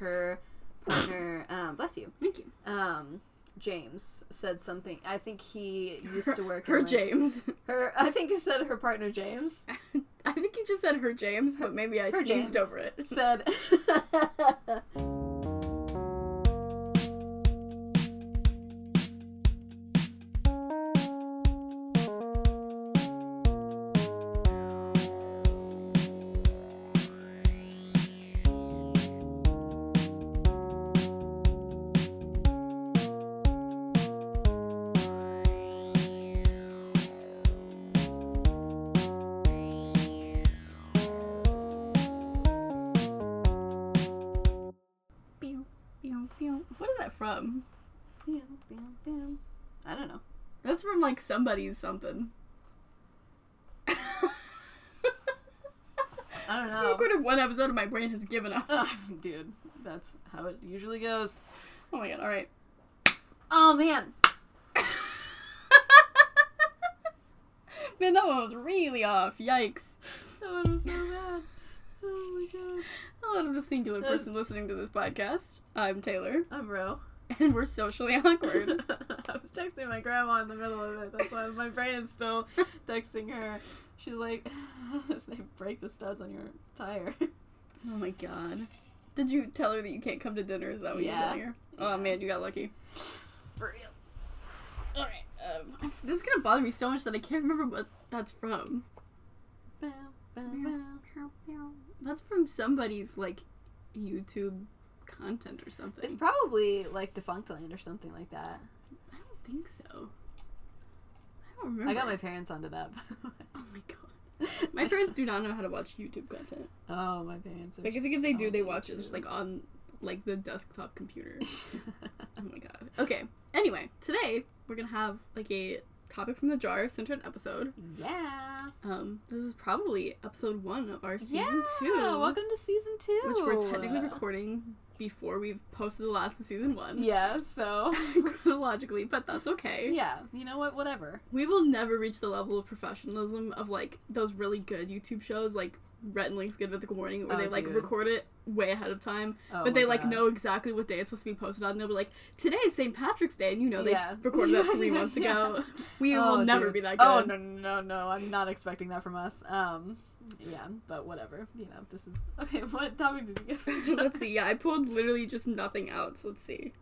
her partner, um, bless you, Thank you. um, James said something. I think he used to work. Her in, like, James. Her. I think you said her partner James I think you just said her James, but maybe I her sneezed James. over it. said. somebody's something. I don't know. Recorded one episode of my brain has given up. Ugh, dude, that's how it usually goes. Oh my god, alright. Oh man. Man, that one was really off. Yikes. That one was so bad. Oh my god. Hello to the singular uh, person listening to this podcast. I'm Taylor, I'm bro. and we're socially awkward. I was texting my grandma in the middle of it. That's why my brain is still texting her. She's like, they break the studs on your tire. oh my god. Did you tell her that you can't come to dinner? Is that what Yeah. you're telling her? Yeah. Oh man, you got lucky. For real. Alright, um, this is gonna bother me so much that I can't remember what that's from. That's from somebody's, like, YouTube content or something. It's probably like Defunctland or something like that. I don't think so. I don't remember. I got my parents onto that. Oh my god. My parents do not know how to watch YouTube content. oh, my parents. Are think if they do, they watch it just like on like the desktop computer. oh my god. Okay. Anyway, today we're gonna have like a topic from the jar centered episode. yeah. Um, this is probably episode one of our season yeah. two, Welcome to season two. which we're technically recording before we've posted the last of season one. Yeah. So. chronologically, but that's okay. yeah. You know what? Whatever. We will never reach the level of professionalism of like those really good YouTube shows like Rhett and Link's Good Mythical Morning where Oh, they like dude. record it way ahead of time. Oh but they like God. know exactly what day it's supposed to be posted on. They'll be like, Today is St. Patrick's Day and you know they Yeah. recorded that three months Yeah. ago. We Oh, will never dude. be that good. Oh no no no no! I'm not expecting that from us. Um, yeah, but whatever. You know, this is okay. What topic did you get? Let's see, yeah, I pulled literally just nothing out, so let's see.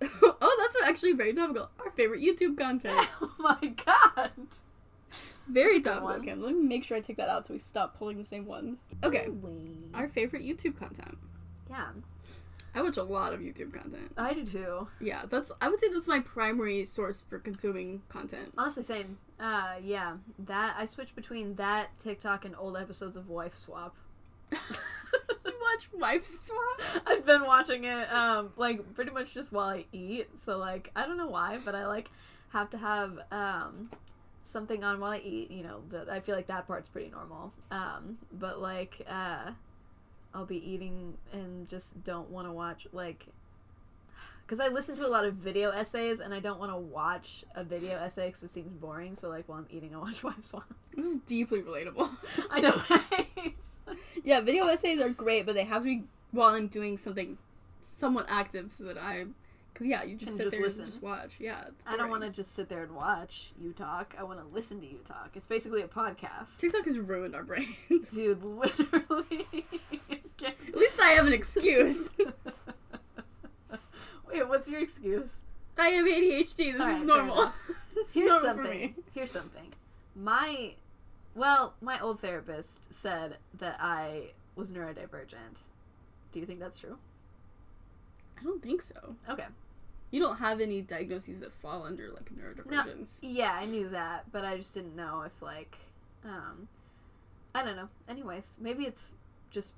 oh, that's actually very topical. Our favorite YouTube content. oh my god! Very That's a good topical. Okay, let me make sure I take that out so we stop pulling the same ones. Okay. Ooh-wee. Our favorite YouTube content. yeah, I watch a lot of YouTube content. I do too. Yeah, that's I would say that's my primary source for consuming content. Honestly, same. Uh, yeah, that I switch between that TikTok and old episodes of Wife Swap. you watch Wife Swap? I've been watching it, um, like pretty much just while I eat. So like, I don't know why, but I like have to have um something on while I eat. You know, the, I feel like that part's pretty normal. Um, but like, uh, I'll be eating and just don't want to watch like. Because I listen to a lot of video essays and I don't want to watch a video essay because it seems boring. So like while I'm eating, I watch Wife Swap. This is deeply relatable. I know, right? yeah, video essays are great, but they have to be while I'm doing something somewhat active so that I Cause yeah, you just And sit just there listen. and just watch. Yeah, I don't want to just sit there and watch you talk. I want to listen to you talk. It's basically a podcast. TikTok has ruined our brains. Dude, literally. At least I have an excuse. Wait, what's your excuse? I have ADHD. This Alright, is normal. Here's normal for something. me. Here's something. My, well, my old therapist said that I was neurodivergent. Do you think that's true? I don't think so. Okay. You don't have any diagnoses that fall under like neurodivergence. Yeah, I knew that, but I just didn't know if like, um, I don't know. Anyways, maybe it's just,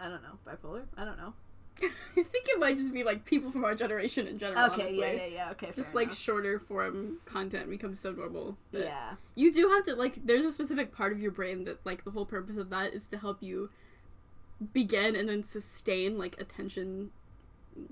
I don't know, bipolar. I don't know. I think it might just be like people from our generation in general. Okay, honestly. yeah, yeah, yeah. Okay, Just like enough. shorter form content becomes so normal. yeah, You do have to like. There's a specific part of your brain that like the whole purpose of that is to help you begin and then sustain like attention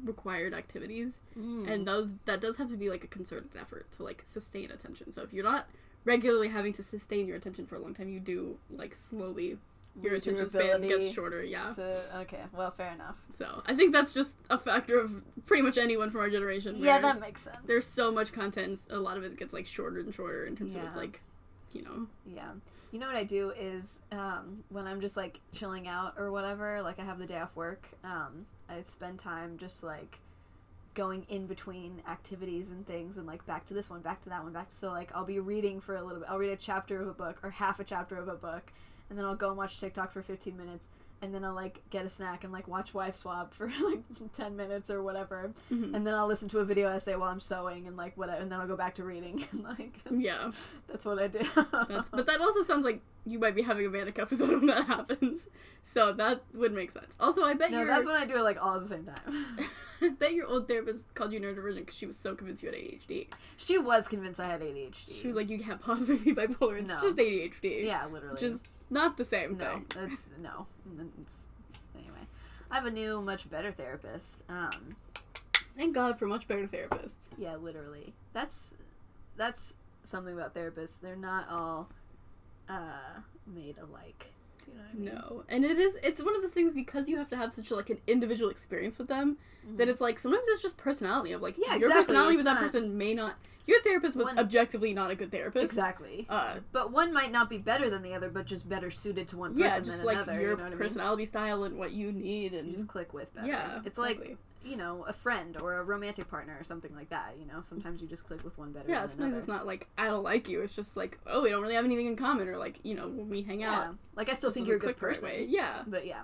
required activities Mm. and those that does have to be like a concerted effort to like sustain attention so if you're not regularly having to sustain your attention for a long time you do like slowly your attention span gets shorter. Yeah. So, okay, well, fair enough. So I think that's just a factor of pretty much anyone from our generation. Yeah, that makes sense. there's so much content. A lot of it gets like shorter and shorter, and of it's like, you know, Yeah. You know what I do is um, when I'm just like chilling out or whatever, like I have the day off work, um, I spend time just like going in between activities and things and like back to this one, back to that one, back to so like I'll be reading for a little bit. I'll read a chapter of a book or half a chapter of a book and then I'll go and watch TikTok for 15 minutes and then I'll like get a snack and like watch Wife Swap for like 10 minutes or whatever. Mhm. And then I'll listen to a video essay while I'm sewing and like whatever and then I'll go back to reading and like yeah. that's what I do. But that also sounds like you might be having a manic episode when that happens. So that would make sense. Also, I bet No, your that's when I do it like all at the same time. I bet your old therapist called you neurodivergent because she was so convinced you had ADHD. she was convinced I had ADHD. She was like, "You can't possibly be bipolar. It's No. just ADHD." "Yeah, literally." is not the same no, thing. that's no. It's, anyway, I have a new, much better therapist. Um, Thank God for much better therapists. yeah, literally. That's that's something about therapists. They're not all uh made alike. Do you know what I mean? No, and it is. It's one of those things because you have to have such like an individual experience with them that it's like sometimes it's just personality of like Mm-hmm. Yeah, your exactly, personality it's with that person may not. Your therapist was One- objectively not a good therapist. Exactly. Uh, But one might not be better than the other, but just better suited to one person yeah, just than like another. your you know what I mean? personality style and what you need, and You just click with better. yeah, it's exactly. like you know a friend or a romantic partner or something like that. You know, sometimes you just click with one better. yeah. Sometimes another. it's not like I don't like you. It's just like oh, we don't really have anything in common, or like you know when we hang Yeah, out. like I still think you're a good the right person. Yeah. But yeah.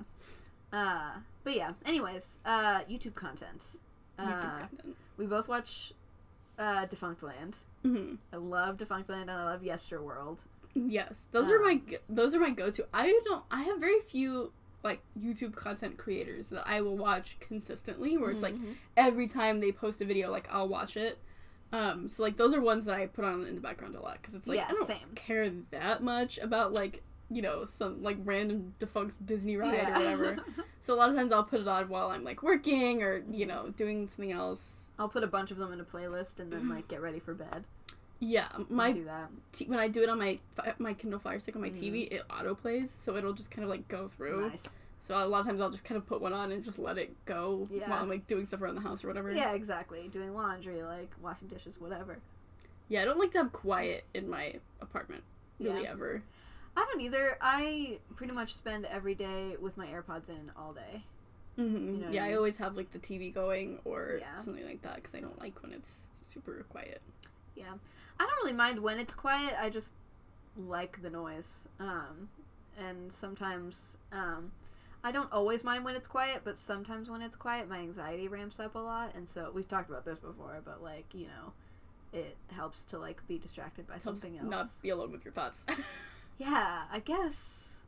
Uh, but yeah. Anyways, uh, YouTube content. YouTube Uh, content. we both watch uh, Defunctland. Mhm. I love Defunctland and I love Yesterworld. Yes, those are my Um, those are my go to. I don't. I have very few like YouTube content creators that I will watch consistently. Where it's like Mhm. every time they post a video, like I'll watch it. Um, so like those are ones that I put on in the background a lot because it's like Yeah, I don't same. care that much about like you know some like random defunct Disney ride Yeah. or whatever. so a lot of times I'll put it on while I'm like working or you know doing something else. I'll put a bunch of them in a playlist and then like get ready for bed. Yeah, I my do that. t- when I do it on my fi- my Kindle Fire Stick on my TV, mm. it auto plays, so it'll just kind of like go through. Nice. So a lot of times I'll just kind of put one on and just let it go Yeah. while I'm like doing stuff around the house or whatever. Yeah, exactly. Doing laundry, like washing dishes, whatever. Yeah, I don't like to have quiet in my apartment really Yeah. ever. I don't either. I pretty much spend every day with my AirPods in all day. Hmm know yeah, I I always have like the TV going or Yeah. something like that because I don't like when it's super quiet. Yeah. I don't really mind when it's quiet. I just like the noise. Um, and sometimes, um, I don't always mind when it's quiet, but sometimes when it's quiet, my anxiety ramps up a lot. And so we've talked about this before, but like, you know, it helps to like be distracted by Helps something else. Not be alone with your thoughts. Yeah, I guess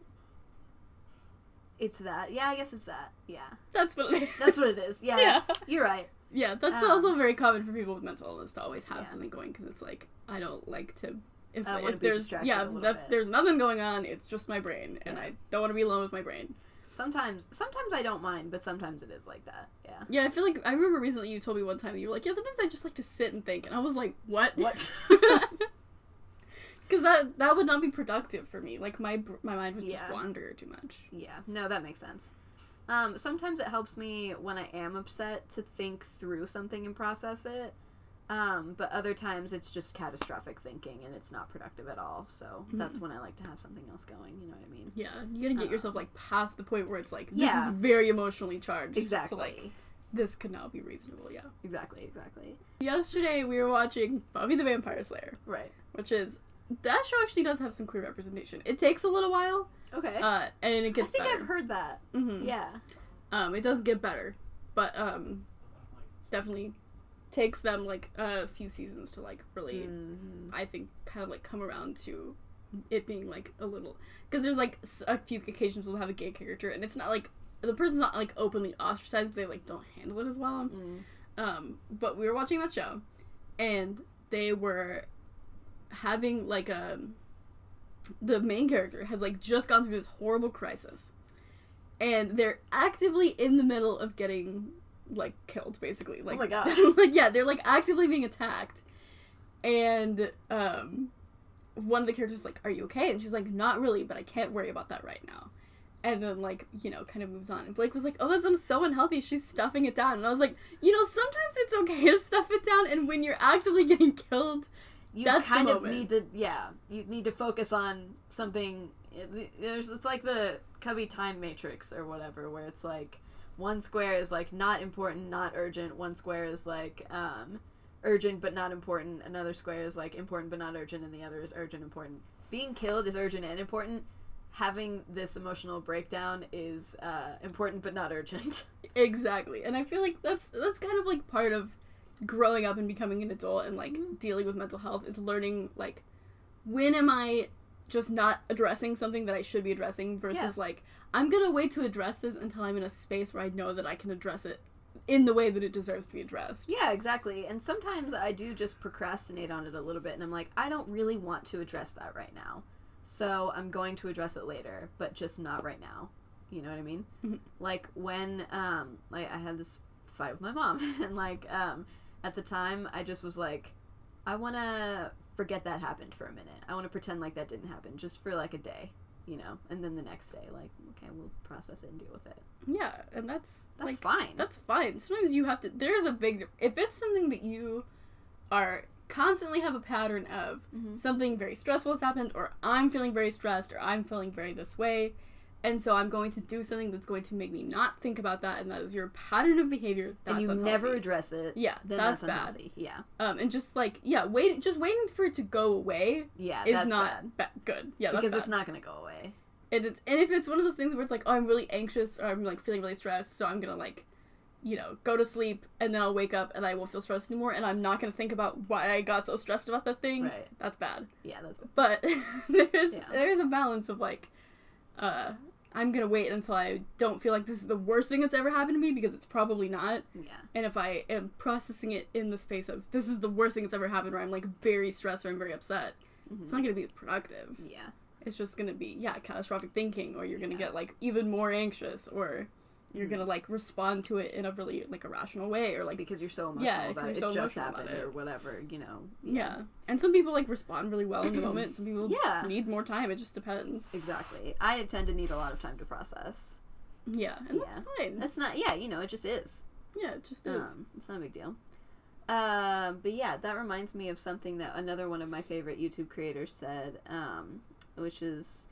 it's that. Yeah, I guess it's that. Yeah. That's what it is. That's what it is. Yeah. yeah. You're right. Yeah, that's Um, also very common for people with mental illness to always have Yeah. something going because it's like I don't like to. If, I if there's yeah if there's nothing going on, it's just my brain, and I don't want to be alone with my brain. Sometimes sometimes I don't mind, but sometimes it is like that. Yeah. Yeah, I feel like I remember recently you told me one time you were like, yeah, sometimes I just like to sit and think, and I was like, what? What? Because that that would not be productive for me. Like my my mind would Yeah. just wander too much. Yeah, no, that makes sense. Um, sometimes it helps me when I am upset to think through something and process it. Um, but other times it's just catastrophic thinking and it's not productive at all. So that's when I like to have something else going. You know what I mean? Yeah, you gotta get Uh, yourself like past the point where it's like this Yeah. is very emotionally charged. Exactly. Like this could not be reasonable. Yeah. Exactly. Exactly. Yesterday we were watching Buffy the Vampire Slayer, Right. which is that show actually does have some queer representation. It takes a little while, Okay. uh, and it gets. I think better. I've heard that. Mhm. Yeah. Um, it does get better, but um, definitely takes them like a few seasons to like really, Mhm. I think, kind of like come around to it being like a little because there's like a few occasions we'll have a gay character and it's not like the person's not like openly ostracized, but they like don't handle it as well. Mm. Um, but we were watching that show, and they were having like a the main character has like just gone through this horrible crisis, and they're actively in the middle of getting like killed, basically. Like, Oh my God. like yeah, they're like actively being attacked, and um, one of the characters is like, "Are you okay?" And she's like, "Not really, but I can't worry about that right now." and then like you know kind of moves on and blake was like oh that's i'm so unhealthy she's stuffing it down and i was like you know sometimes it's okay to stuff it down and when you're actively getting killed you That's kind of need to yeah you need to focus on something there's it's like the Covey time matrix or whatever where it's like one square is like not important not urgent one square is like um urgent but not important another square is like important but not urgent and the other is urgent important. Being killed is urgent and important. Having this emotional breakdown is uh, important but not urgent. Exactly and i feel like that's that's kind of like part of growing up and becoming an adult and like Mm-hmm. dealing with mental health is learning like when am i just not addressing something that i should be addressing versus Yeah. like i'm gonna wait to address this until i'm in a space where i know that i can address it in the way that it deserves to be addressed Yeah, exactly. And sometimes I do just procrastinate on it a little bit and I'm like, I don't really want to address that right now. So I'm going to address it later, but just not right now. You know what I mean? Mhm. Like when um like I had this fight with my mom and like um at the time I just was like I want to forget that happened for a minute. I want to pretend like that didn't happen just for like a day, you know. And then the next day like okay, we'll process it and deal with it. yeah and that's That's like fine. That's fine. Sometimes you have to. There is a big. If it's something that you are constantly have a pattern of Mhm. something very stressful has happened, or I'm feeling very stressed, or I'm feeling very this way, and so I'm going to do something that's going to make me not think about that, and that is your pattern of behavior. That's and you unhealthy. never address it. Yeah, then that's, that's, bad. Yeah. Um, and just like yeah, waiting, just waiting for it to go away Yeah, is that's not bad. ba- good. Yeah, that's because bad. it's not going to go away. and it's and if it's one of those things where it's like oh i'm really anxious or i'm like feeling really stressed so i'm gonna like you know go to sleep and then i'll wake up and i won't feel stressed anymore and i'm not gonna think about why i got so stressed about that thing Right. that's bad Yeah, that's but there's Yeah. there's a balance of like uh i'm gonna wait until i don't feel like this is the worst thing that's ever happened to me because it's probably not yeah. and if i am processing it in the space of this is the worst thing that's ever happened where i'm like very stressed or i'm very upset it's Mhm. not gonna be productive Yeah. it's just gonna be yeah catastrophic thinking or you're gonna Yeah. get like even more anxious or you're gonna like respond to it in a really like irrational way or like Because you're so emotional Yeah, about it. so it just happened it. or whatever, you know. yeah and some people like respond really well in the moment some people Yeah. need more time it just depends Exactly. I tend to need a lot of time to process. yeah and that's fine That's not, yeah, you know, it just is. yeah it just is Um, it's not a big deal. Um, but yeah, that reminds me of something that another one of my favorite YouTube creators said, um, which is,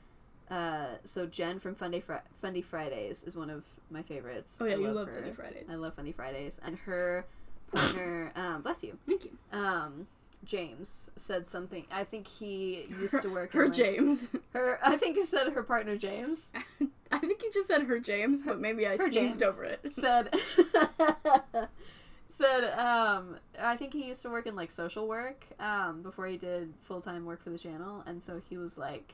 uh, so Jen from Funday Fri- Fundy Fridays is one of my favorites. oh yeah I you love her. Funny Fridays I love Funny Fridays, and her partner, um, bless you, thank you um, James said something. I think he used her, to work. her in, like, James Her, I think you said her partner James I think you just said her James but maybe I Her sneezed James. over it said said um I think he used to work in like social work um before he did full time work for the channel, and so he was like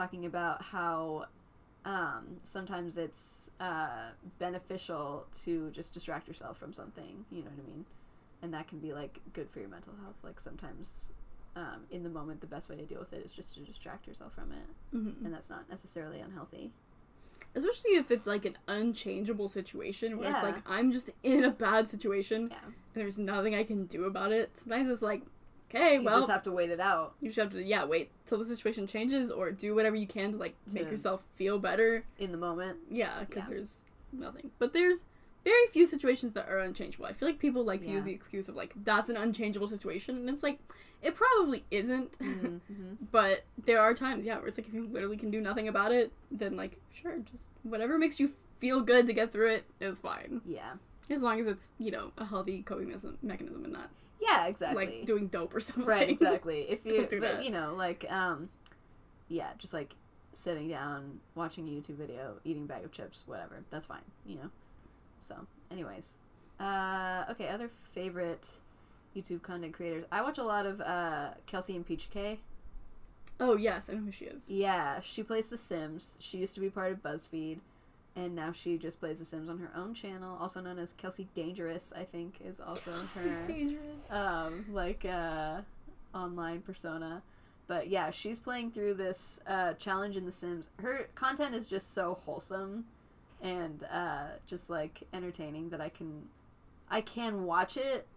talking about how um sometimes it's uh beneficial to just distract yourself from something. You know what I mean? And that can be like good for your mental health. Like sometimes. Um, in the moment, the best way to deal with it is just to distract yourself from it, Mhm. and that's not necessarily unhealthy. especially if it's like an unchangeable situation where it's like I'm just in a bad situation Yeah, and there's nothing I can do about it. Sometimes it's like, okay, you well, you just have to wait it out you just have to yeah wait till the situation changes or do whatever you can to like make yourself feel better. in the moment. Yeah, because Yeah. there's nothing. But there's very few situations that are unchangeable. I feel like people like to use the excuse of like that's an unchangeable situation, and it's like it probably isn't. Mm-hmm. but there are times, yeah, where it's like if you literally can do nothing about it, then like sure, just whatever makes you feel good to get through it is fine. Yeah. As long as it's you know a healthy coping mechanism, mechanism and not Yeah, exactly. like doing dope or something. right, exactly. If you, do but that. you know, like, um, yeah, just like sitting down, watching a YouTube video, eating a bag of chips, whatever. That's fine, you know. So, anyways, uh, okay, other favorite YouTube content creators. I watch a lot of uh, Kelsey Impicciche. oh yes, I know who she is. Yeah, she plays The Sims. She used to be part of BuzzFeed, and now she just plays The Sims on her own channel, also known as Kelsey Dangerous. I think is also her. dangerous. um, like uh, online persona. But yeah, she's playing through this uh, challenge in The Sims. Her content is just so wholesome and uh, just like entertaining that I can, I can watch it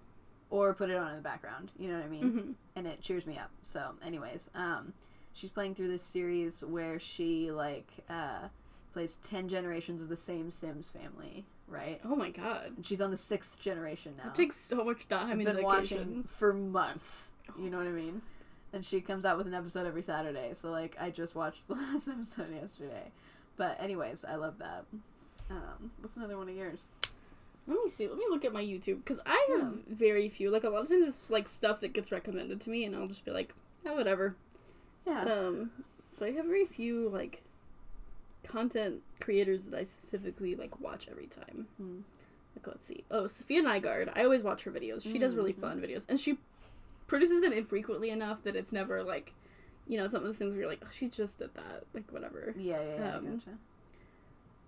or put it on in the background. You know what I mean? hmm and it cheers me up. So, anyways, um, she's playing through this series where she like uh, plays ten generations of the same Sims family, right? Oh my god. And she's on the sixth generation now. It takes so much time I've been dedication. watching for months. You know what I mean? And she comes out with an episode every Saturday. So like I just watched the last episode yesterday. But anyways, I love that. Um, what's another one of yours? Let me see. Let me look at my YouTube because I have very few. Like a lot of times, it's like stuff that gets recommended to me, and I'll just be like, "Oh, whatever." Yeah. Um, so I have very few like content creators that I specifically like watch every time. Hmm. Like, let's see. Oh, Sophia Nygaard. I always watch her videos. She does really Mhm. fun videos, and she produces them infrequently enough that it's never like, you know, some of those things where you're like, "Oh, she just did that." Like, whatever. Yeah, yeah, yeah. um, gotcha.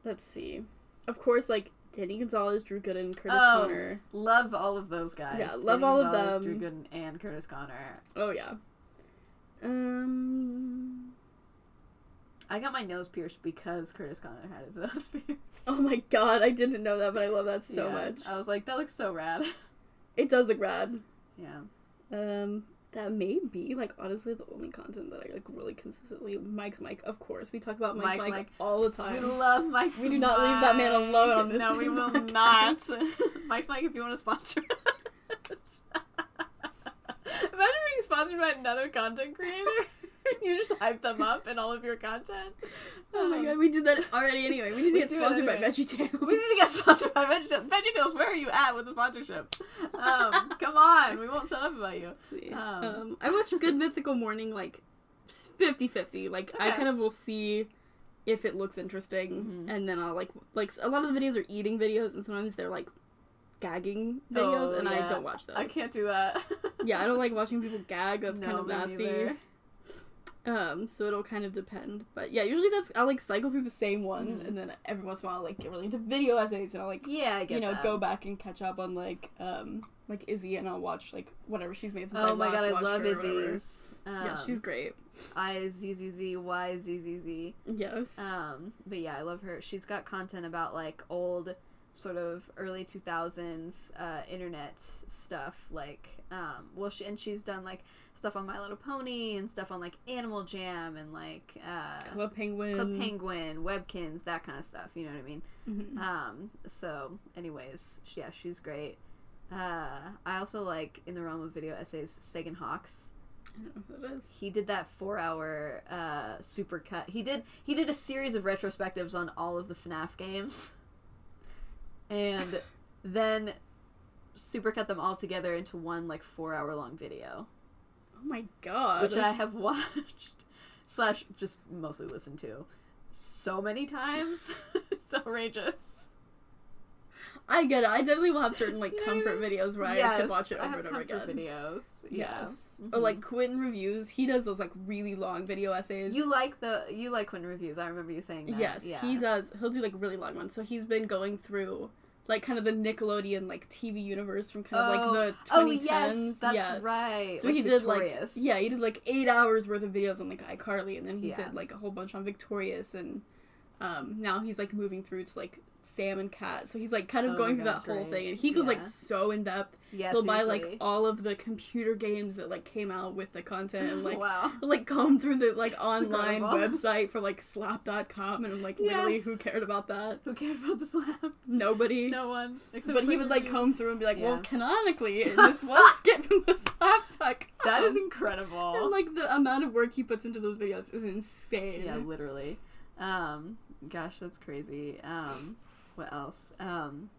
Let's see. Of course, like Danny Gonzalez, Drew Gooden, Curtis Oh. Connor. Love all of those guys. Yeah, love Danny all of Gonzalez, them. Drew Gooden, and Curtis Connor. Oh yeah. Um. I got my nose pierced because Curtis Connor had his nose pierced. Oh my god, I didn't know that, but I love that so Yeah. much. I was like, that looks so rad. It does look rad. yeah. Um, that may be like honestly the only content that I like really consistently. Mike's Mic, of course. We talk about Mike's, Mike's Mic, Mike. all the time. We love Mike. We do not leave that man alone on this No, we will podcast. not. Mike's Mic, if you want to sponsor us. Imagine being sponsored by another content creator. you just hype them up in all of your content. Oh my Um, god, we did that already anyway. We need to get sponsored by anyway. VeggieTales. We need to get sponsored by VeggieTales. VeggieTales, where are you at with the sponsorship? Um, come on, we won't shut up about you. Um. Um, I watch Good Mythical Morning like 50 50. Like, I kind of will see if it looks interesting, Mhm. and then I'll like, like, a lot of the videos are eating videos, and sometimes they're like gagging videos, Oh, and I don't watch those. I can't do that. Yeah, I don't like watching people gag. That's kind of nasty. neither. Um, so it'll kind of depend. But yeah, usually that's I'll like cycle through the same ones, Mhm. and then every once in a while, I'll, like get really into video essays, and I'll like Yeah, I get you know that. go back and catch up on like um like Izzy, and I'll watch like whatever she's made since I Oh my last god, I love her or whatever. Izzy's. Um, yeah, she's great. I Z Z Z Y Z Z Z. Yes. Um, but yeah, I love her. She's got content about like old, sort of early two thousands uh, internet stuff. Like, um, well, she and she's done like stuff on My Little Pony and stuff on like Animal Jam and like uh, Club Penguin. Club Penguin, Webkinz, that kind of stuff. You know what I mean? Mhm. Um, so, anyways, yeah, she's great. Uh, I also like in the realm of video essays, Sagan Hawks. I don't know who that is. He did that four hour uh, super cut. He did he did a series of retrospectives on all of the FNAF games, and then super cut them all together into one like four hour long video, Oh my god. which I have watched slash just mostly listened to so many times. it's outrageous. I get it. I definitely will have certain like You know what I comfort videos where I can watch it over and over comfort again. Videos, yeah. Yes. Or Mhm. like Quinton reviews. He does those like really long video essays. You like the you like Quinton reviews. I remember you saying that. Yes, yeah. he does. He'll do like really long ones. So he's been going through like kind of the Nickelodeon like TV universe from kind of like the 2010s. Oh yes, that's yes. right. So Like he did Victorious. like yeah, he did like eight hours worth of videos on like iCarly, and then he Yeah. did like a whole bunch on Victorious, and um, now he's like moving through to like Sam and Cat. So he's like kind of Oh going through God, that whole thing, and he goes like so in depth. yeah, He'll buy like all of the computer games that like came out with the content, and like wow. Like comb through the like online website for like slap.com and I'm like literally who cared about that? Who cared about the slap? Nobody. No one. Except but he would like comb through and be like, well, canonically, in this one skit from the slap.com. That is incredible. And like the amount of work he puts into those videos is insane. yeah, literally. Um, gosh, that's crazy. Um, what else? Um,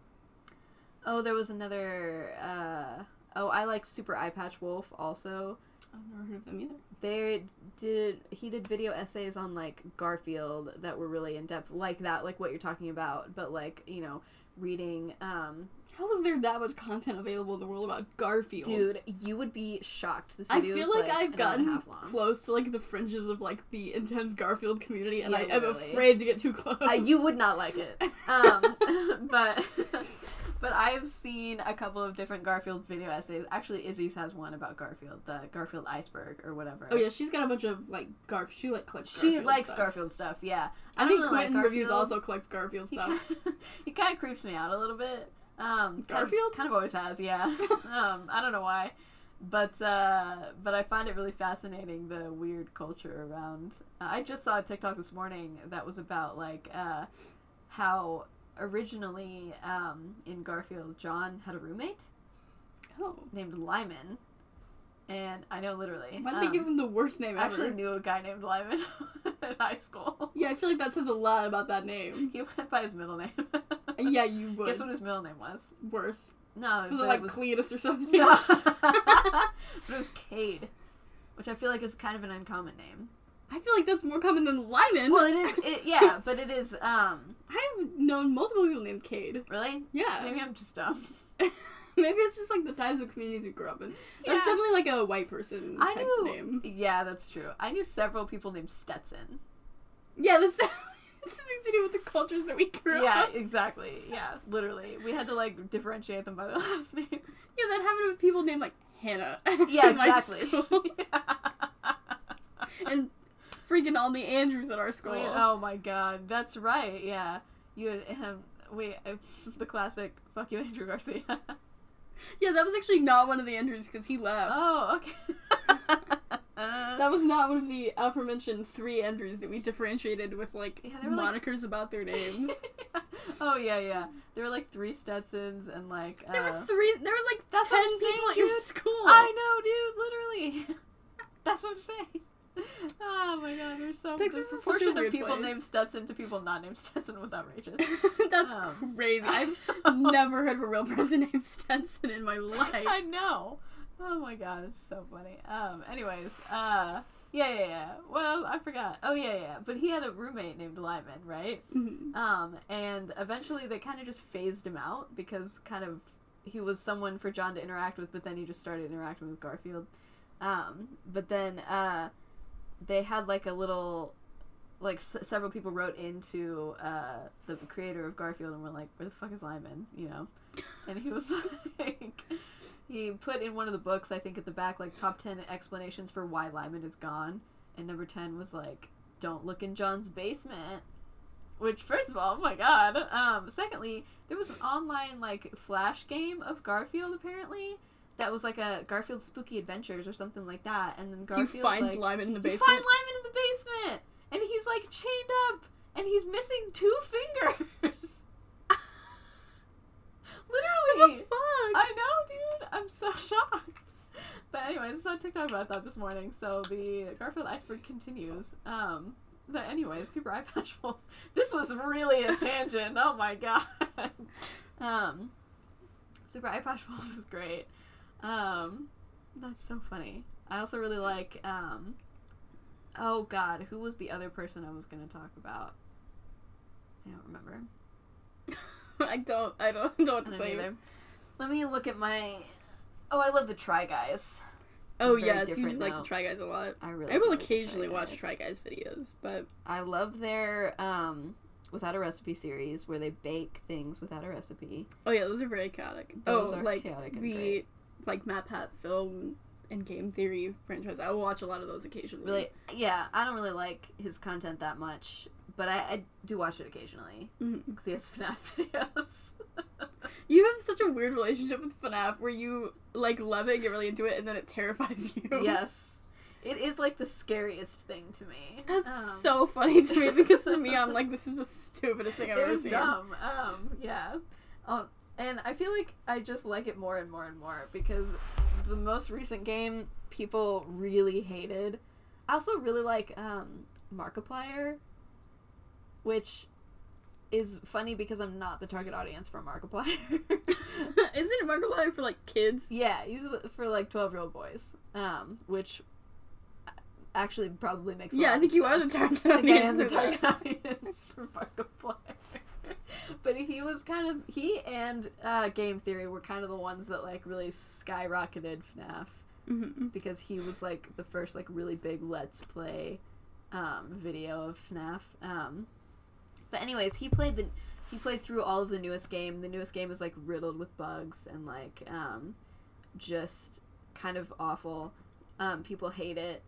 oh, there was another. Uh, oh, I like Super Eyepatch Wolf also. I've never heard of them either. They did he did video essays on like Garfield that were really in depth, like that, like what you're talking about, but like you know, reading. Um, How is there that much content available in the world about Garfield? dude, you would be shocked. This I feel is, like, like I've an hour and a gotten half long. close to like the fringes of like the intense Garfield community, and Yeah, I am afraid to get too close. Uh, you would not like it. Um, but but I've seen a couple of different Garfield video essays. Actually, Izzy's has one about Garfield, the Garfield iceberg or whatever. Oh yeah, she's got a bunch of like Garf. She like collects. She Garfield likes stuff. Garfield stuff. Yeah, I, don't think really like Quinton reviews also collects Garfield stuff. he kind of creeps me out a little bit. Um, kind of- Garfield? kind of always has. Yeah. um, I don't know why. but uh, but I find it really fascinating the weird culture around. Uh, I just saw a TikTok this morning that was about like uh, how originally um, in Garfield John had a roommate Oh. named Lyman, and I know literally. Why did they um, give him the worst name I ever? actually knew a guy named Lyman in high school. Yeah, I feel like that says a lot about that name. He went by his middle name. yeah, you would. Guess what his middle name was? Worse. No, it Was it like was Cletus or something? Yeah. but it was Cade, which I feel like is kind of an uncommon name. I feel like that's more common than Lyman. Well, it is. It, yeah, but it is. Um, I've known multiple people named Cade. really? Yeah. Maybe I'm just dumb. Maybe it's just like the types of communities we grew up in. That's Yeah. definitely like a white person I type knew. name. Yeah, that's true. I knew several people named Stetson. Yeah, that's something to do with the cultures that we grew Yeah, up. Yeah, exactly. Yeah, literally. We had to like differentiate them by their last names. Yeah, that happened with people named like Hannah. Yeah, exactly. school. and freaking all the Andrews at our school. Wait, oh my god, that's right. Yeah, you had um, wait the classic "fuck you, Andrew Garcia." Yeah, that was actually not one of the Andrews because he left. oh, okay. That was not one of the aforementioned three Andrews that we differentiated with like Yeah, were, like- monikers about their names. oh yeah, yeah. There were like three Stetsons and like. Uh, there were three. There was like That's what ten I'm saying, people at your dude. school. I know, dude. Literally. That's what I'm saying. Oh my god, there's so Texas the proportion of people place. named Stetson to people not named Stetson was outrageous. That's Um, crazy. I've never heard of a real person named Stetson in my life. I know. Oh my god, it's so funny. Um, anyways, uh, yeah, yeah, yeah. Well, I forgot. Oh yeah, yeah. But he had a roommate named Lyman, right? Mhm. Um, and eventually they kind of just phased him out because kind of he was someone for John to interact with, but then he just started interacting with Garfield. Um, but then uh, they had like a little, like s- several people wrote into uh, the creator of Garfield and were like, "Where the fuck is Lyman?" You know, and he was like. He put in one of the books, I think at the back, like top 10 explanations for why Lyman is gone. And number 10 was like, don't look in John's basement. Which, first of all, oh my god. Um, secondly, there was an online like flash game of Garfield apparently that was like a Garfield Spooky Adventures or something like that. And then Do Garfield you find like, Lyman in the basement. you find Lyman in the basement, and he's like chained up, and he's missing two fingers. Literally. what the Fuck. I know, dude. I'm so shocked. But anyways, I saw TikTok about that this morning. So the Garfield iceberg continues. Um, but anyways, Super Eyepatch Wolf. This was really a tangent. Oh my god. Um, Super Eyepatch Wolf is great. Um, that's so funny. I also really like. Um, oh god, who was the other person I was gonna talk about? I don't remember. I don't. I don't know what to don't tell you. either. Let me look at my. Oh, I love the Try Guys. Oh yes, you like the. Try Guys a lot. I really. I will occasionally Try watch Try Guys videos, but I love their um, without a recipe series where they bake things without a recipe. oh yeah, those are very chaotic. Those oh, are like chaotic the great. Like MatPat film and game theory franchise. I will watch a lot of those occasionally. Really, yeah. I don't really like his content that much, but I, I do watch it occasionally because he has FNAF videos. You have such a weird relationship with FNAF where you like love it, get really into it, and then it terrifies you. yes, it is like the scariest thing to me. That's Um, so funny to me because to me I'm like this is the stupidest thing I've it ever was seen. dumb. Um, yeah. Um, and I feel like I just like it more and more and more because the most recent game people really hated. I also really like um, Markiplier, which is funny because I'm not the target audience for Markiplier. Isn't Markiplier for like kids? yeah, he's for like 12 year old boys, um, which actually probably makes Yeah, I think you are the sense. target I think I am audience. the target audience for Markiplier. but he was kind of he and uh, Game Theory were kind of the ones that like really skyrocketed FNAF Mhm. because he was like the first like really big Let's Play um, video of FNAF. Um, but anyways, he played the he played through all of the newest game. The newest game is like riddled with bugs and like um, just kind of awful. Um, people hate it.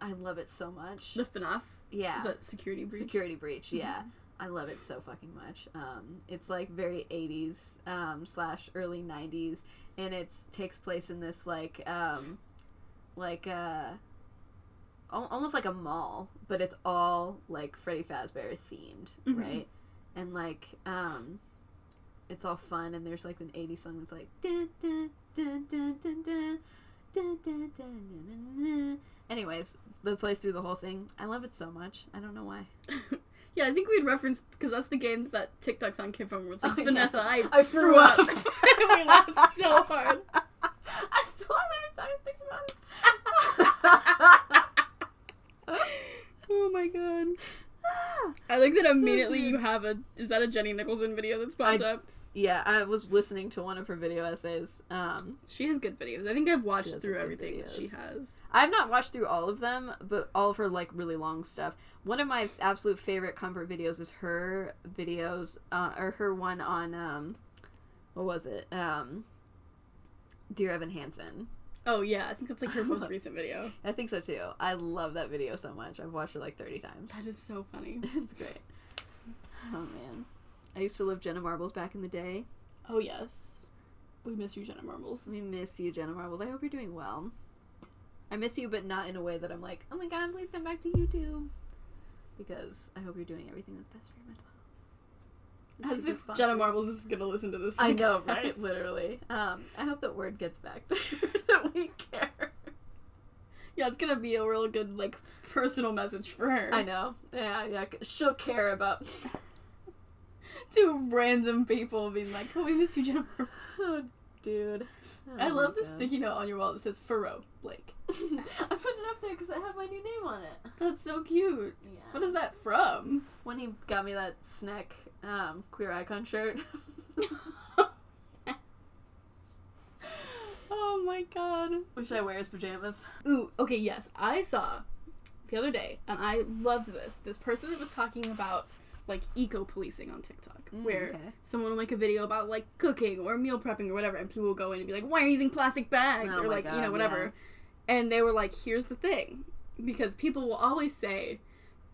I love it so much. The FNAF Yeah, is that security breach? security breach. Yeah. I love it so fucking much. Um, it's like very 80s um, slash early 90s, and it takes place in this like um, like uh, almost like a mall, but it's all like Freddy Fazbear themed, mm-hmm. right? And like um, it's all fun, and there's like an 80s song that's like Anyways, the place through the whole thing. I love it so much. I don't know why. Yeah, I think we'd reference because that's the games that TikTok song came from. Where it's like Oh, yeah. Vanessa, I, I threw up. up. we laughed so hard. I still have every time about it. Oh my god. I like that oh, immediately you have a. Is that a Jenny Nicholson video that's popped I- up? Yeah, I was listening to one of her video essays. Um, She has good videos. I think I've watched through everything that she has. I've not watched through all of them, but all of her like really long stuff. One of my absolute favorite comfort videos is her videos, uh, or her one on um, what was it? Um, Dear Evan Hansen. Oh yeah, I think that's like her most recent video. I think so too. I love that video so much. I've watched it like thirty times. That is so funny. it's great. Oh man, I used to love Jenna Marbles back in the day. Oh yes, we miss you, Jenna Marbles. We miss you, Jenna Marbles. I hope you're doing well. I miss you, but not in a way that I'm like, oh my god, please come back to YouTube. Because I hope you're doing everything that's best for your mental health. This As if. Jenna Marbles is gonna listen to this. I know, right? Literally. Um, I hope that word gets back to her that we care. Yeah, it's gonna be a real good like personal message for her. I know. Yeah, yeah. She'll care about. Two random people being like, "Oh, we miss you, Jennifer." Oh, dude. I Oh love the God. sticky note on your wall that says Furrow Blake. I put it up there because I have my new name on it. That's so cute. Yeah. What is that from? When he got me that snack um, queer icon shirt. oh my god. Which I wear as pajamas. Ooh, okay, yes. I saw the other day, and I loved this. This person that was talking about like eco policing on TikTok, Mm, where okay. someone will make a video about like cooking or meal prepping or whatever, and people will go in and be like, "Why are you using plastic bags?" Oh or like you know whatever. And they were like, "Here's the thing," because people will always say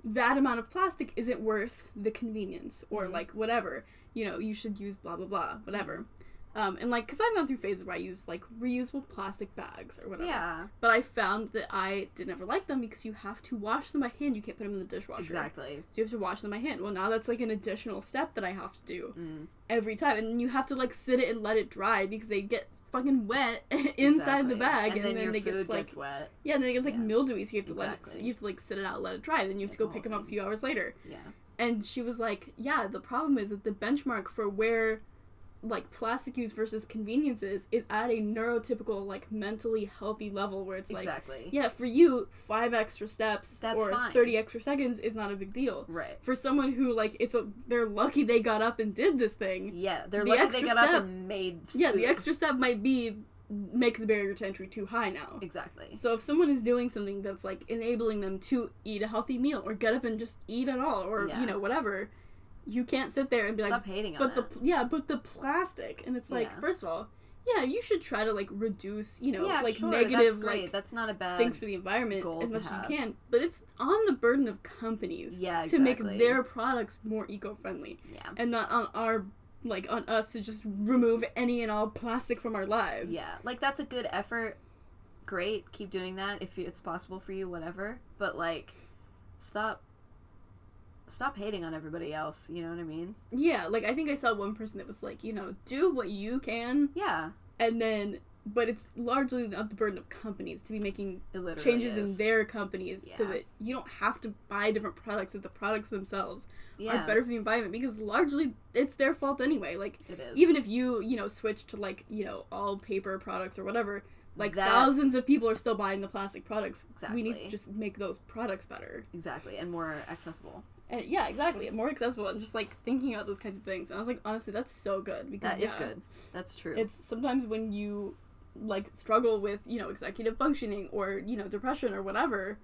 that amount of plastic isn't worth the convenience or Mhm. like whatever. You know, you should use blah blah blah, whatever. Um, and like, cause I've gone through phases where I use like reusable plastic bags or whatever. Yeah, But I found that I did never like them because you have to wash them by hand. You can't put them in the dishwasher. exactly. So you have to wash them by hand. Well, now that's like an additional step that I have to do Mm. every time, and you have to like sit it and let it dry because they get fucking wet inside the bag, and, then, your they get like gets wet. yeah, and then it gets like Yeah. mildewy. So you have to let it, you have to like sit it out, let it dry. Then you have to go pick them up a few hours later. Yeah. And she was like, yeah, the problem is that the benchmark for where like plastic use versus conveniences is at a neurotypical like mentally healthy level where it's like exactly. yeah, for you, five extra steps That's or fine. thirty extra seconds is not a big deal. Right. For someone who like it's a they're lucky they got up and did this thing. Yeah, they're The lucky they got up and made. Yeah, the extra step might be make the barrier to entry too high now. Exactly. So if someone is doing something that's like enabling them to eat a healthy meal or get up and just eat at all or Yeah. you know whatever, you can't sit there and be Stop like, hating on but the it. yeah, but the plastic and it's like Yeah. first of all, yeah, you should try to like reduce you know like sure, negative That's great. like that's not a bad things for the environment goal as to much as have. you can, but it's on the burden of companies Yeah, to make their products more eco-friendly Yeah. and not on our like on us to just remove any and all plastic from our lives. Yeah, like that's a good effort. Great, keep doing that if it's possible for you, whatever. But like, stop, stop hating on everybody else. You know what I mean? Yeah, like I think I saw one person that was like, you know, do what you can Yeah, and then but it's largely not the burden of companies to be making changes in their companies so that you don't have to buy different products that the products themselves yeah, are better for the environment because largely it's their fault anyway. Like It is even if you, you know, switch to like, you know, all paper products or whatever, like That- thousands of people are still buying the plastic products. Exactly. We need to just make those products better. exactly and more accessible. And yeah, exactly. More accessible and just like thinking about those kinds of things. And I was like, honestly, that's so good because That is yeah, good. That's true. It's sometimes when you like struggle with, you know, executive functioning or, you know, depression or whatever,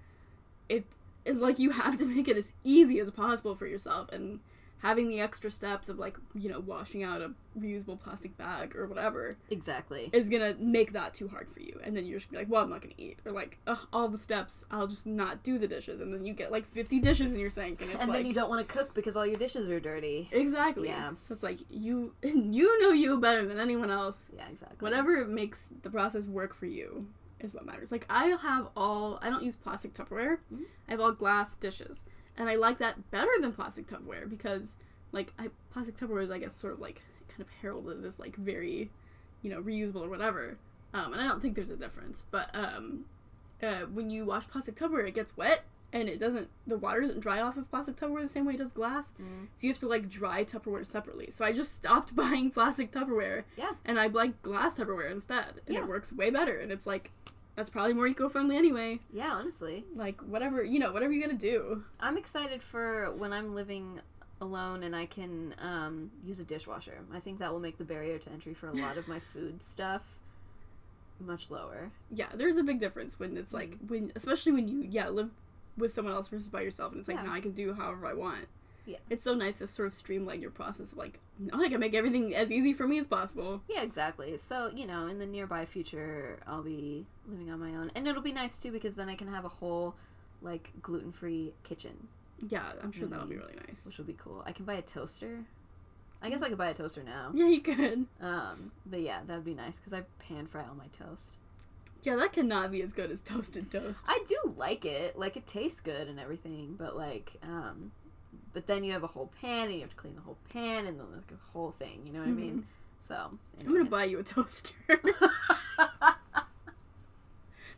it's, it's like you have to make it as easy as possible for yourself and having the extra steps of like you know washing out a reusable plastic bag or whatever Exactly. is gonna make that too hard for you and then you're just gonna be like well i'm not gonna eat or like all the steps i'll just not do the dishes and then you get like 50 dishes in your sink and it's and like then you don't want to cook because all your dishes are dirty. exactly Yeah. so it's like you you know you better than anyone else Yeah, exactly. whatever makes the process work for you is what matters like i have all i don't use plastic tupperware Mhm. i have all glass dishes and i like that better than plastic tupperware because like I, plastic tupperware is i guess sort of like kind of heralded as like very you know reusable or whatever um, and i don't think there's a difference but um, uh, when you wash plastic tupperware it gets wet and it doesn't the water doesn't dry off of plastic tupperware the same way it does glass Mm. so you have to like dry tupperware separately so i just stopped buying plastic tupperware Yeah. and i like glass tupperware instead and Yeah. it works way better and it's like that's probably more eco-friendly anyway Yeah, honestly. like whatever you know whatever you gotta do I'm excited for when I'm living alone and I can um, use a dishwasher. I think that will make the barrier to entry for a lot of my food stuff much lower. yeah there's a big difference when it's like when especially when you yeah live with someone else versus by yourself and it's like Yeah. now i can do however i want Yeah. it's so nice to sort of streamline your process of like now i can make everything as easy for me as possible Yeah, exactly. So, you know, in the nearby future, I'll be living on my own. And it'll be nice too because then I can have a whole, like, gluten free kitchen, yeah i'm sure that'll be really nice which will be cool. I can buy a toaster. I guess I could buy a toaster now. yeah you could Um, but yeah, that'd be nice because I pan fry all my toast. yeah that cannot be as good as toasted toast I do like it. Like it tastes good and everything, but like um but then you have a whole pan and you have to clean the whole pan and then like whole thing, you know what I mean? Mm-hmm. So i'm gonna buy you a toaster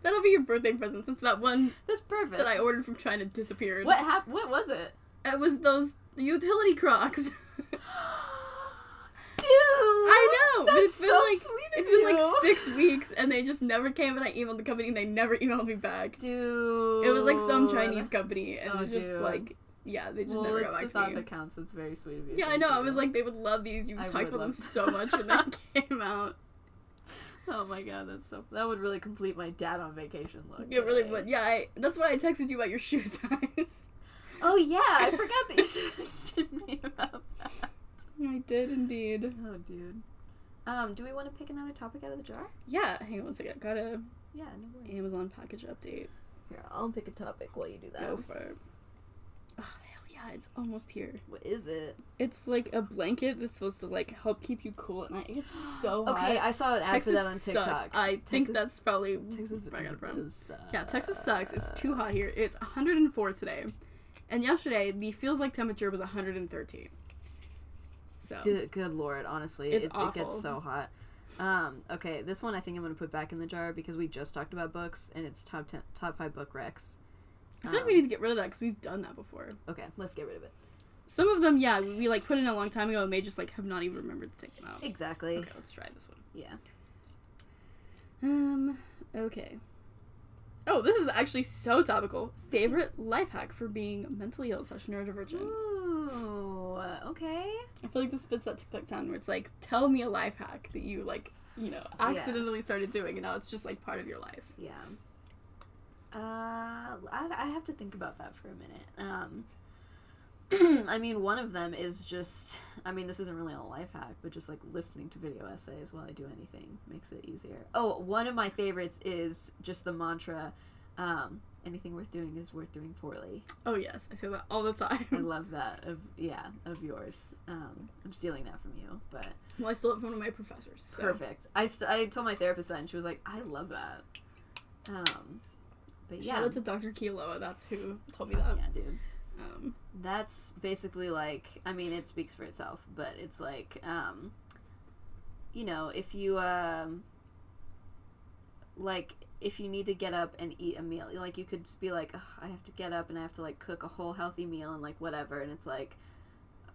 that'll be your birthday present since that one That's perfect. that i ordered from china disappeared what happened? What was it? it was those utility crocs Dude, I know, but it's been so like sweet of it's been like six weeks, and they just never came. And I emailed the company, and they never emailed me back. Dude, It was like some Chinese company, and Oh, it was just dude. like, yeah, they just Well, never got the back thought to me. that counts. It's very sweet of you. Yeah, I know. I was like, they would love these. You I talked about them so much when they came out. oh my god, that's so. That would really complete my dad on vacation look. It really would. Yeah, I, that's why I texted you about your shoe size. Oh yeah, I forgot that you sent me about that. I did indeed. Oh, dude. Um, do we want to pick another topic out of the jar? Yeah, hang on one second. Got a Yeah, no. Amazon package update. Here, I'll pick a topic while you do that. Go for it. Oh, hell yeah, it's almost here. What is it? It's like a blanket that's supposed to like help keep you cool at night. It's so hot. Okay, I saw an ad for Texas that on TikTok. sucks. I think that's probably Texas where I got it from. does Yeah, Texas sucks. It's too hot here. It's 104 today, and yesterday the feels like temperature was 113. So Dude, good lord, honestly, It's it's it gets so hot. Um, okay, this one I think I'm gonna put back in the jar because we just talked about books and it's top ten, top five book recs. I feel like we Um, need to get rid of that because we've done that before. Okay, let's get rid of it. Some of them, yeah, we like put in a long time ago and may just like have not even remembered to take them out. Exactly. Okay, let's try this one. Yeah. Um, okay. Oh, this is actually so topical. Favorite life hack for being mentally ill slash neurodivergent. Ooh. Okay. I feel like this fits that TikTok sound where it's like, tell me a life hack that you like, you know, accidentally started doing and now it's just like part of your life. Yeah. Uh, I, I have to think about that for a minute. Um, I mean, one of them is just, I mean, this isn't really a life hack, but just like listening to video essays while I do anything makes it easier. Oh, one of my favorites is just the mantra, um, anything worth doing is worth doing poorly. Oh yes, I say that all the time. I love that of, yeah, of yours. Um, I'm stealing that from you, but well, I stole it from one of my professors. So. perfect. I, st- I told my therapist that and she was like, I love that. Um, but yeah. Shout out to Dr. Kiloa. That's who told me that. yeah, dude. Um, that's basically like i mean it speaks for itself but it's like um you know if you um like if you need to get up and eat a meal like you could just be like i have to get up and i have to like cook a whole healthy meal and like whatever and it's like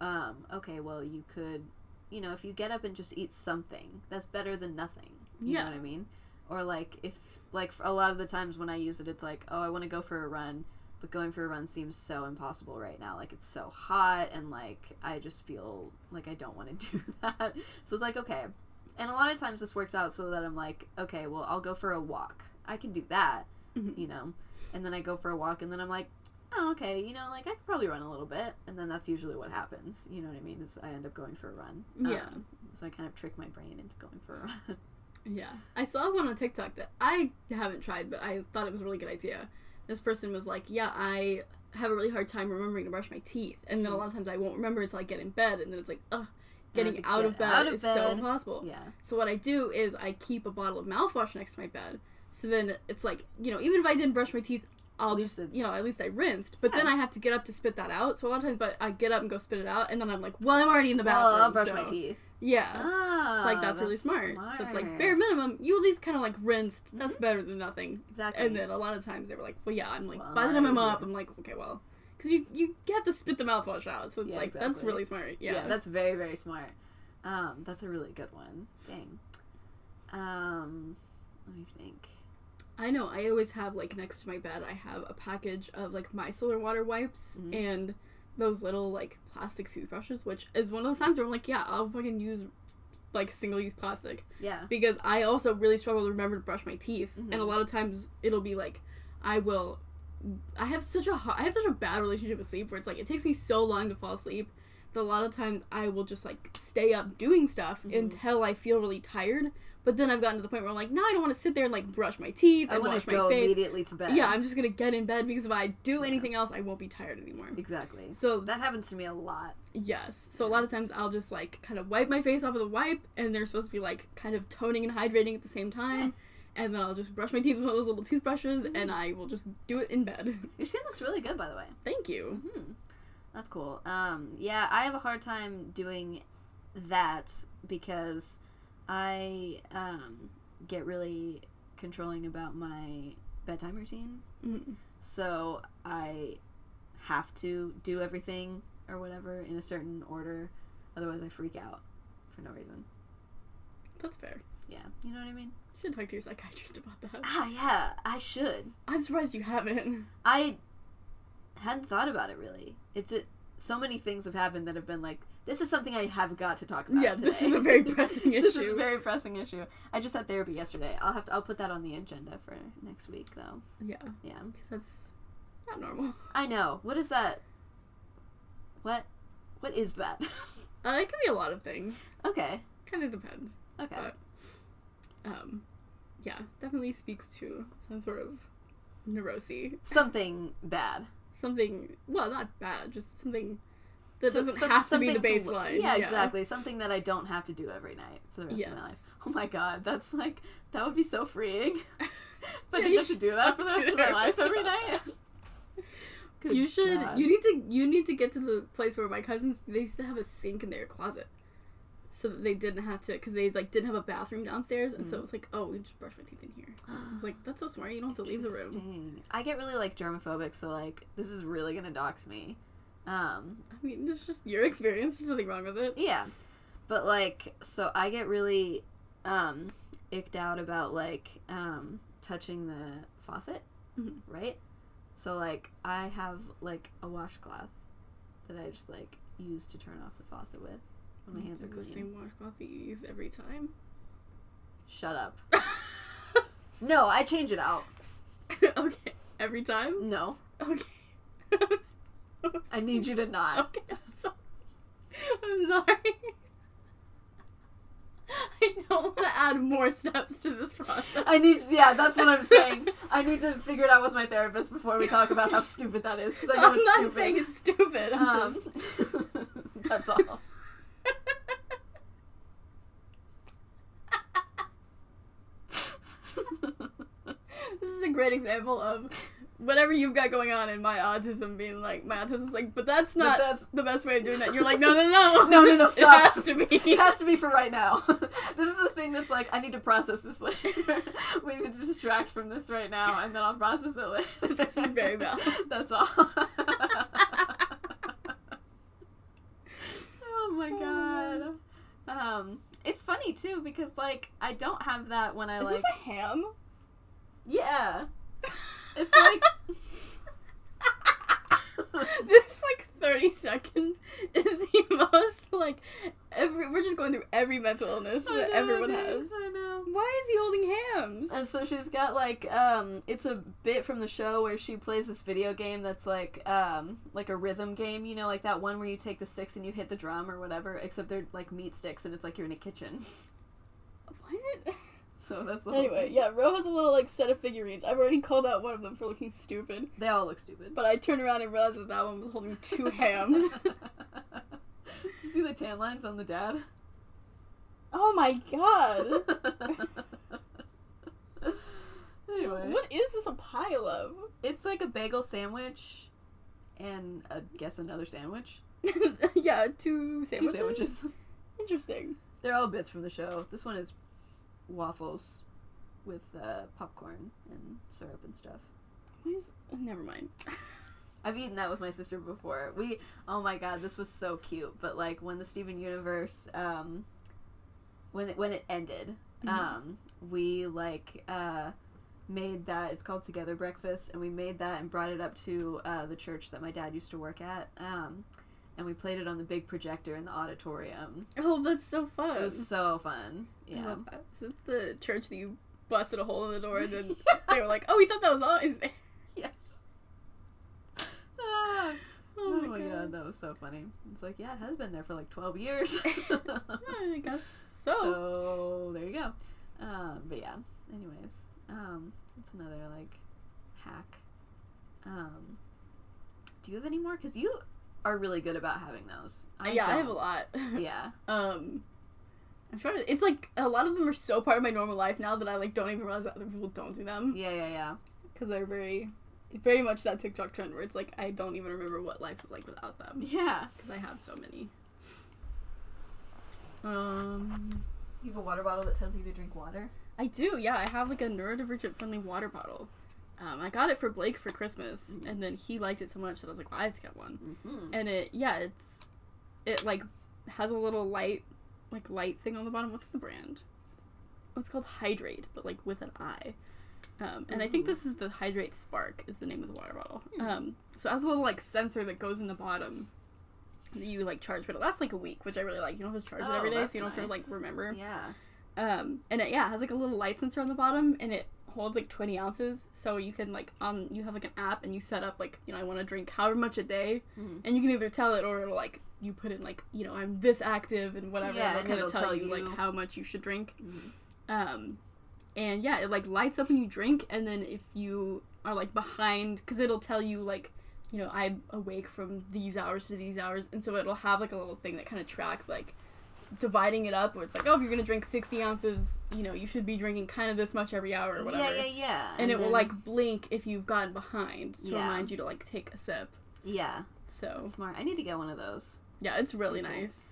um okay well you could you know if you get up and just eat something that's better than nothing you Yeah. know what i mean or like if like a lot of the times when i use it it's like oh i want to go for a run but going for a run seems so impossible right now like it's so hot and like i just feel like i don't want to do that so it's like okay and a lot of times this works out so that i'm like okay well i'll go for a walk i can do that Mhm. you know and then i go for a walk and then i'm like oh, okay, you know, like I could probably run a little bit, and then that's usually what happens. You know what I mean? Is I end up going for a run. Yeah. Um, so I kind of trick my brain into going for a run. Yeah. I saw one on TikTok that I haven't tried, but I thought it was a really good idea. This person was like, Yeah, I have a really hard time remembering to brush my teeth. And then a mm. lot of times I won't remember until I get in bed. And then it's like, ugh, getting out get of bed out of is so impossible. yeah. So what I do is I keep a bottle of mouthwash next to my bed. So then it's like, you know, even if I didn't brush my teeth, I'll just, you know, at least I rinsed. But then I have to get up to spit that out. So a lot of times, but I get up and go spit it out, and then I'm like, well, I'm already in the Well, bathroom. I'll brush so- my teeth. Yeah. Ah, It's like that's, really smart. So it's like bare minimum, you at least kind of like rinsed. That's better than nothing. Exactly. And then a lot of times they were like, well, yeah. I'm like, Well, by the time I'm up, I'm like, okay, well, because you you have to spit the mouthwash out. So it's Yeah, like that's really smart. Yeah. yeah. that's very very smart. Um, that's a really good one. Dang. Um, let me think. I know. I always have like next to my bed. I have a package of like micellar water wipes Mhm. and those little like plastic toothbrushes, which is one of those times where I'm like, yeah, I'll fucking use like single use plastic Yeah. because I also really struggle to remember to brush my teeth, and a Mhm. lot of times it'll be like I will. I have such a hard, I have such a bad relationship with sleep where it's like it takes me so long to fall asleep that a lot of times I will just like stay up doing stuff Mhm. until I feel really tired. But then I've gotten to the point where I'm like, now I don't want to sit there and like brush my teeth I and want wash to my go face. immediately to bed. Yeah, I'm just gonna get in bed because if I do Yeah. anything else, I won't be tired anymore. exactly. So That happens to me a lot. Yes. So a lot of times I'll just like kind of wipe my face off with a wipe, and they're supposed to be like kind of toning and hydrating at the same time. Nice. And then I'll just brush my teeth with one of those little toothbrushes, Mm. and I will just do it in bed. Your skin looks really good, by the way. Thank you. Hmm. That's cool. Um, yeah, I have a hard time doing that because I um, get really controlling about my bedtime routine. Mhm. So I have to do everything or whatever in a certain order. Otherwise, I freak out for no reason. That's fair. Yeah, you know what I mean? You should talk to your psychiatrist about that. Ah, yeah, I should. I'm surprised you haven't. I hadn't thought about it really. It's it. So many things have happened that have been like, this is something I have got to talk about. Yeah, this is a very pressing issue. this is a very pressing issue. I just had therapy yesterday. I'll have to. I'll put that on the agenda for next week, though. Yeah, Yeah, because that's not normal. I know. What is that? What? What is that? Uh, it can be a lot of things. okay. Kind of depends. Okay. But- Um, yeah, definitely speaks to some sort of neurosis. Something bad. something well not bad just something that So- doesn't some- have to be the something to- baseline yeah, exactly. Something that I don't have to do every night for the rest of my life. Oh my god, that's like that would be so freeing. but Yeah, I you have to should do that for the rest of my life every night. You should God. you need to you need to get to the place where my cousins they used to have a sink in their closet so that they didn't have to because they like didn't have a bathroom downstairs and so Mhm. it was like oh we just brush my teeth in here i was like that's so smart you don't have to leave the room I get really like germophobic, so like this is really gonna dox me. Um, i mean it's just your experience. There's nothing wrong with it. Yeah, but like, so I get really um icked out about like um touching the faucet, Mhm. right? So like, I have like a washcloth that I just like use to turn off the faucet with when my hands are it the same washcloth that you use every time? Shut up. No, I change it out. okay. Every time? No, okay I need you to not. Okay, I'm sorry. I'm sorry. I don't want to add more steps to this process. I need, yeah, that's what I'm saying. I need to figure it out with my therapist before we talk about how stupid that is because I know I'm it's not stupid. saying it's stupid. I'm Um, just. that's all. this is a great example of whatever you've got going on in my autism being like my autism's like, but that's But not that's- the best way of doing that. You're like, no, no, no, No, no, no, It has to be. It has to be for right now. this is the thing that's like I need to process this later. we need to distract from this right now, and then I'll process it later. It's very valid. That's all. oh my god. Um, it's funny too because like I don't have that when I like Is like this a ham? yeah. It's like this like 30 seconds is the most like every we're just going through every mental illness I that know, everyone it has I know. why is he holding hams? And so she's got like um it's a bit from the show where she plays this video game that's like um like a rhythm game, you know, like that one where you take the sticks and you hit the drum or whatever, except they're like meat sticks and it's like you're in a kitchen. What? So that's the Anyway, thing. yeah, Ro has a little like set of figurines. I've already called out one of them for looking stupid, They all look stupid. but I turned around and realized that that one was holding two hams. Did you see the tan lines on the dad? Oh my god! anyway, What is this a pile of? it's like a bagel sandwich and I guess another sandwich. yeah, two sandwiches. Two sandwiches. Interesting. They're all bits from the show. This one is waffles with uh, popcorn and syrup and stuff. Is- Never mind. I've eaten that with my sister before. We oh my god, this was so cute. But like when the Steven Universe um when it when it ended, Mhm. um we like uh made that it's called Together Breakfast and we made that and brought it up to uh the church that my dad used to work at. Um and we played it on the big projector in the auditorium. Oh, that's so fun. It was so fun. I Yeah. love that. Is it the church that you busted a hole in the door and then they were like, "Oh, we thought that was all." Is there? Yes. Ah. Oh, Oh, my god. that was so funny. It's like, yeah, it has been there for like 12 years. I guess so. So, there you go. Um, but yeah, anyways, um, that's another like hack. Um, do you have any more? Because you are really good about having those. yeah, I have a lot. Yeah. Um, I'm trying to. It's like a lot of them are so part of my normal life now that I like don't even realize that other people don't do them Yeah, yeah, yeah. because they're very, very much that TikTok trend where it's like I don't even remember what life is like without them Yeah. because I have so many. Um, You have a water bottle that tells you to drink water. I do. Yeah, I have like a neurodivergent friendly water bottle. Um, I got it for Blake for Christmas, Mhm. and then he liked it so much that I was like, well, I have to get one. Mm-hmm. and it yeah it's it like has a little light like light thing on the bottom what's the brand Oh, it's called Hidrate but like with an i um, and i think this is the Hidrate Spark is the name of the water bottle Hmm. um, so it has a little like sensor that goes in the bottom that you like charge but it lasts like a week which i really like you don't have to charge it Oh, every day so you don't have to like remember Yeah. um, and it yeah it has like a little light sensor on the bottom and it holds like 20 ounces so you can like on you have like an app and you set up like you know i want to drink however much a day Mhm. and you can either tell it or it'll like you put in like you know i'm this active and whatever Yeah, and it'll, kind of tell, tell you, you- like how much you should drink Mhm. um and yeah it like lights up when you drink and then if you are like behind because it'll tell you like you know i'm awake from these hours to these hours and so it'll have like a little thing that kind of tracks like dividing it up where it's like oh if you're gonna drink 60 ounces you know you should be drinking kind of this much every hour or whatever Yeah, yeah, yeah. and, it will like blink if you've gotten behind to Yeah. remind you to like take a sip Yeah. so Smart. I need to get one of those. yeah it's really cool. nice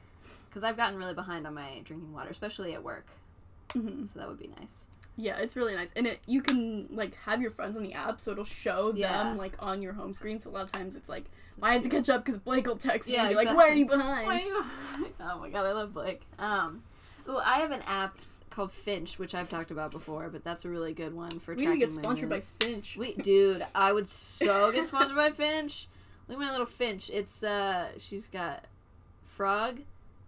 Because I've gotten really behind on my drinking water, especially at work. hmm So that would be nice. Yeah, it's really nice, and it you can like have your friends on the app, so it'll show Yeah. them like on your home screen. So a lot of times it's like, I had to catch up because Blake will text me Yeah, and be like, exactly. "Why are you behind?" Why are you? oh my god, I love Blake. Um, ooh, I have an app called Finch, which I've talked about before, but that's a really good one for we need to get sponsored by. Finch. Wait, dude, I would so get sponsored by Finch. Look at my little Finch. It's uh, she's got frog,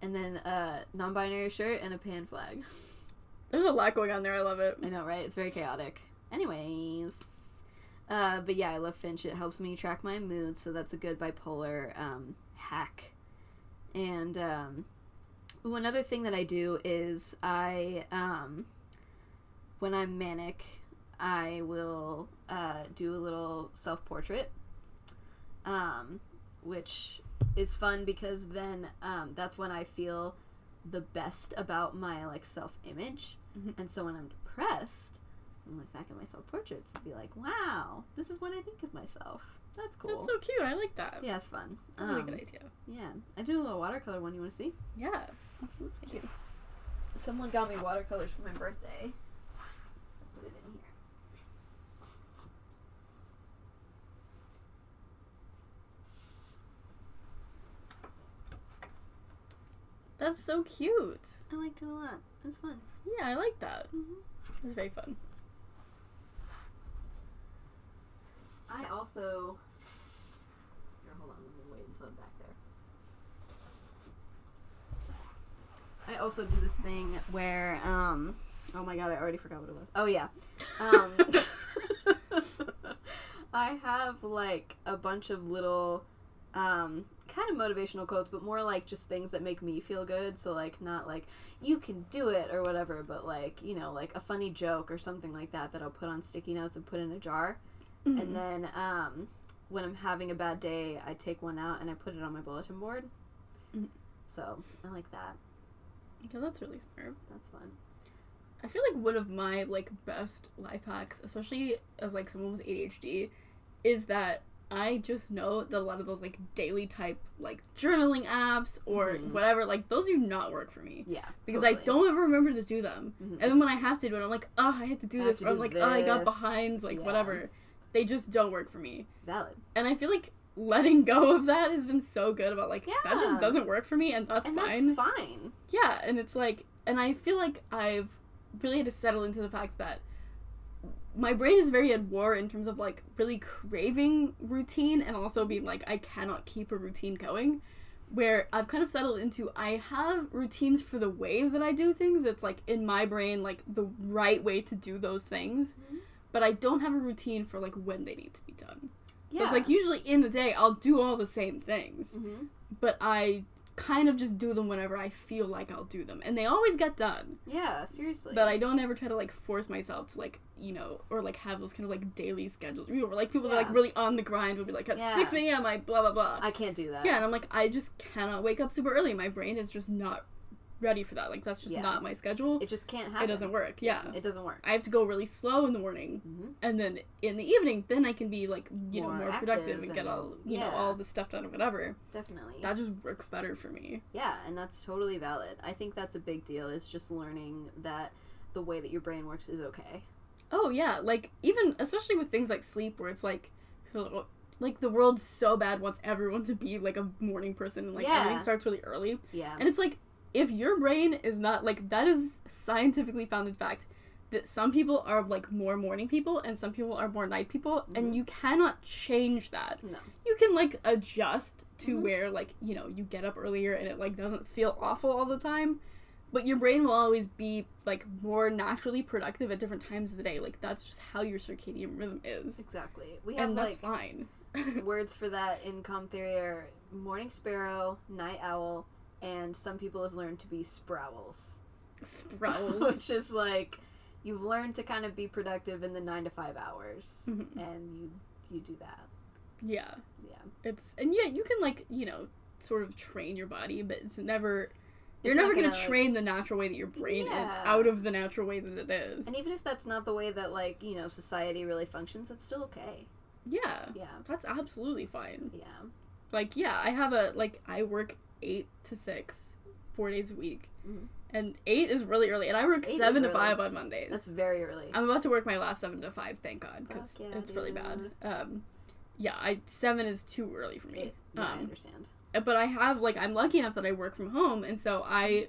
and then a non-binary shirt and a pan flag. There's a lot going on there. I love it. I know, right? It's very chaotic. Anyways, uh, but yeah, I love Finch. It helps me track my mood, so that's a good bipolar um, hack. And um, ooh, another thing that I do is I, um, when I'm manic, I will uh, do a little self portrait, um, which is fun because then um, that's when I feel the best about my like self image. Mhm. And so when I'm depressed, I look back at my self portraits and be like, "Wow, this is what I think of myself. That's cool." That's so cute. I like that. yeah, it's fun. That's a really Um, good idea. Yeah, I did a little watercolor one. You want to see? Yeah, absolutely. Someone got me watercolors for my birthday. Put it in here. That's so cute. I liked it a lot. It was fun. Yeah, I like that. Mm-hmm. It's very fun. I also. Here, hold on. Let me wait until I'm back there. I also do this thing where, um, Oh my god, I already forgot what it was. Oh yeah. Um, I have like a bunch of little um, kind of motivational quotes, but more like just things that make me feel good. So like not like you can do it or whatever, but like you know like a funny joke or something like that that I'll put on sticky notes and put in a jar. Mm-hmm. And then um, when I'm having a bad day, I take one out and I put it on my bulletin board. Mhm. So I like that. Yeah, that's really smart. That's fun. I feel like one of my like best life hacks, especially as like someone with ADHD, is that I just know that a lot of those like daily type like journaling apps or Mhm. whatever, like those do not work for me. Yeah. Because I don't ever remember to do them. Mhm. And then when I have to do it, I'm like, oh, I have to do I this. to Or I'm like, oh, I got behind, like Yeah. whatever. They just don't work for me. valid. And I feel like letting go of that has been so good about like, that just doesn't work for me and that's and fine. that's fine. Yeah, and it's like, and I feel like I've really had to settle into the fact that my brain is very at war in terms of like really craving routine and also being like, I cannot keep a routine going. Where I've kind of settled into, I have routines for the way that I do things. It's like in my brain, like the right way to do those things. Mhm. But I don't have a routine for like when they need to be done. So Yeah. it's like usually in the day, I'll do all the same things hmm but I kind of just do them whenever I feel like I'll do them. And they always get done. Yeah, seriously. But I don't ever try to like force myself to like, you know, or like have those kind of like daily schedules. You know, where, like people that are like really on the grind will be like at Yeah. 6 a.m. I blah blah blah. I can't do that. yeah, and I'm like, I just cannot wake up super early. My brain is just not ready for that. Like that's just Yeah. not my schedule. It just can't happen. It doesn't work. Yeah. It doesn't work. I have to go really slow in the morning, hmm and then in the evening, then I can be like, you know, More more productive and get all, you know, all the stuff done or whatever. Definitely. That just works better for me. yeah, and that's totally valid. I think that's a big deal. Is just learning that the way that your brain works is okay. Oh yeah, like even especially with things like sleep, where it's like, like the world so bad wants everyone to be like a morning person, and like Yeah. everything starts really early, Yeah. and it's like if your brain is not like that is scientifically founded fact that some people are like more morning people and some people are more night people, Mhm. and you cannot change that. no. You can like adjust to Mhm. where like you know you get up earlier and it like doesn't feel awful all the time. But your brain will always be like more naturally productive at different times of the day. Like that's just how your circadian rhythm is. Exactly. We have And that's like fine. words for that in com theory are morning sparrow, night owl, and some people have learned to be sprouls. Sprouls. Which is like you've learned to kind of be productive in the nine to five hours, Mhm. and you you do that. yeah. Yeah, It's and yeah, you can like, you know, sort of train your body, but it's never you're It's never gonna, gonna, like- train the natural way that your brain is out of the natural way that it is. and even if that's not the way that like you know society really functions, that's still okay. Yeah. Yeah, That's absolutely fine. yeah, Like, yeah, I have a like I work eight to six, four days a week, Mhm. and eight is really early, and I work Eight seven to early. five on Mondays. that's very early. I'm about to work my last seven to five, thank God, because yeah, it's really bad. Um, yeah, I seven is too early for me. It- yeah, I Um, understand. but I have like I'm lucky enough that I work from home, and so I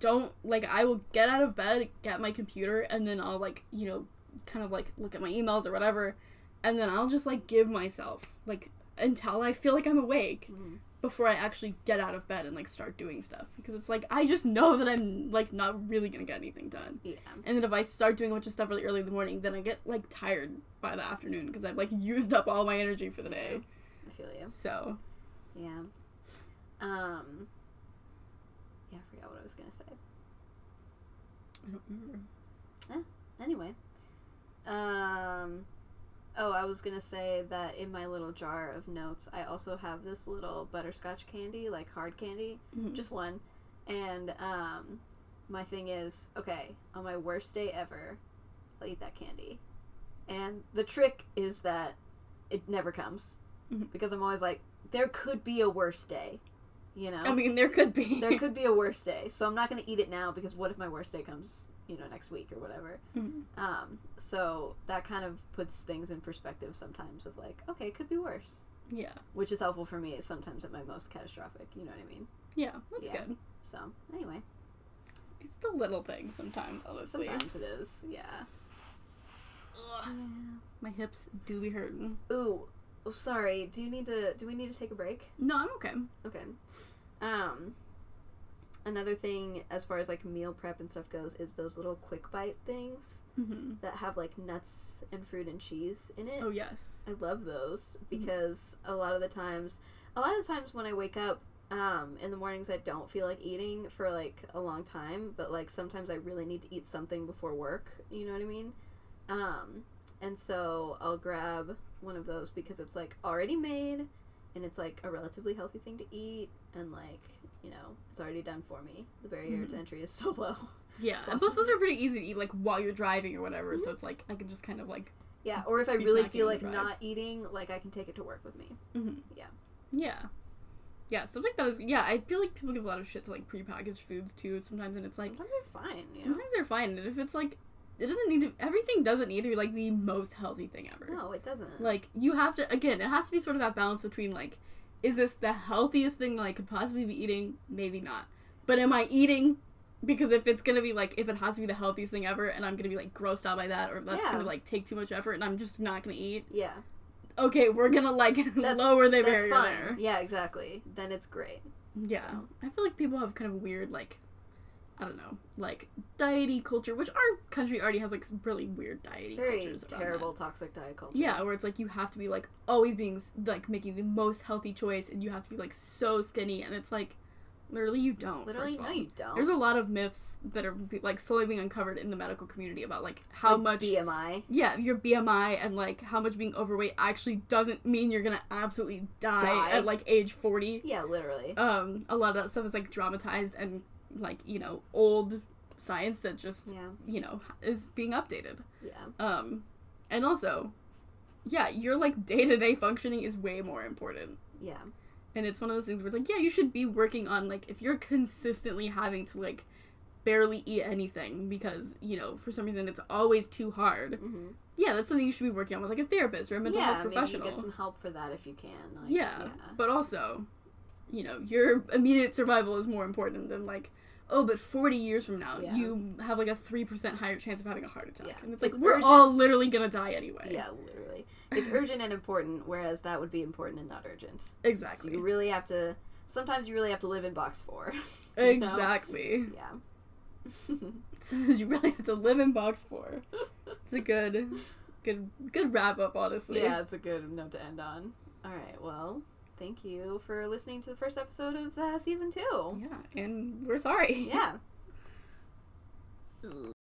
don't like I will get out of bed, get my computer, and then I'll like you know kind of like look at my emails or whatever, and then I'll just like give myself like until I feel like I'm awake Mhm. Before I actually get out of bed and like start doing stuff because it's like I just know that I'm like not really gonna get anything done. Yeah, And then if I start doing a bunch of stuff really early in the morning, then I get like tired by the afternoon because I've like used up all my energy for the day. I feel you. So Yeah. Um. Yeah, I forgot what I was gonna say. I don't remember. Anyway. Um. Oh, I was gonna say that in my little jar of notes, I also have this little butterscotch candy, like hard candy, Mhm. just one. And um, my thing is, okay, on my worst day ever, I'll eat that candy. And the trick is that it never comes Mhm. because I'm always like, there could be a worse day, you know. I mean, there could be. there could be a worse day, so I'm not gonna eat it now because what if my worst day comes, you know, next week or whatever. Mhm. Um, so that kind of puts things in perspective sometimes of like, okay, it could be worse, Yeah. which is helpful for me sometimes at my most catastrophic. You know what I mean? Yeah, that's Yeah. good. So anyway, It's the little things sometimes, honestly. sometimes it is, yeah. My hips do be hurting. Ooh, oh, sorry. Do you need to? Do we need to take a break? No, I'm okay. Okay. Um, another thing as far as like meal prep and stuff goes is those little quick bite things hmm that have like nuts and fruit and cheese in it. Oh yes. I love those because a lot of the times, a lot of the times when I wake up um, in the mornings, I don't feel like eating for like a long time, but like sometimes I really need to eat something before work. You know what I mean? Um, and so I'll grab one of those because it's like already made and it's like a relatively healthy thing to eat and like you know it's already done for me the barrier Mhm. to entry is so low Yeah. It's And plus, those are pretty easy to eat like while you're driving or whatever. So it's like I can just kind of like. yeah or if i really feel like not eating like i can take it to work with me mhm. Yeah. Yeah. Yeah, stuff like that is yeah. I feel like people give a lot of shit to like prepackaged foods too. Sometimes and it's like sometimes they're fine know? sometimes they're fine, and if it's like it doesn't need to everything doesn't need to be like the most healthy thing ever. no it doesn't Like you have to again, it has to be sort of that balance between like, is this the healthiest thing that I could possibly be eating? Maybe not. But am I eating? Because if it's gonna be like if it has to be the healthiest thing ever, and I'm gonna be like grossed out by that, or that's Yeah. gonna like take too much effort, and I'm just not gonna eat. yeah Okay, we're gonna like lower the that's barrier fine there. yeah exactly then it's great Yeah, So. I feel like people have kind of weird like, I don't know, like diety culture, which our country already has like really weird diety very cultures. terrible that. toxic diet culture Yeah, where it's like you have to be like always being like making the most healthy choice, and you have to be like so skinny, and it's like literally you don't. literally no you don't There's a lot of myths that are like slowly being uncovered in the medical community about like how Like much bmi yeah your BMI and like how much being overweight actually doesn't mean you're gonna absolutely die, Die. at like age 40 yeah literally um a lot of that stuff is like dramatized and like you know old science that just yeah. you know is being updated. Yeah. Um and also yeah your like day-to-day functioning is way more important. Yeah. And it's one of those things where it's like yeah you should be working on like if you're consistently having to like barely eat anything because you know for some reason it's always too hard. Hmm yeah that's something you should be working on with like a therapist or a mental yeah health maybe professional you get some help for that if you can like, yeah, but also, you know, your immediate survival is more important than like, oh, but forty years from now, Yeah. you have like a three percent higher chance of having a heart attack, Yeah. and it's like It's we're urgent. all literally gonna die anyway. yeah literally it's urgent and important whereas that would be important and not urgent so exactly, you really have to sometimes you really have to live in box four know? exactly. yeah So you really have to live in box four. It's a good, good, good wrap up, honestly. yeah it's a good note to end on all right well thank you for listening to the first episode of uh, season two Yeah, and we're sorry. yeah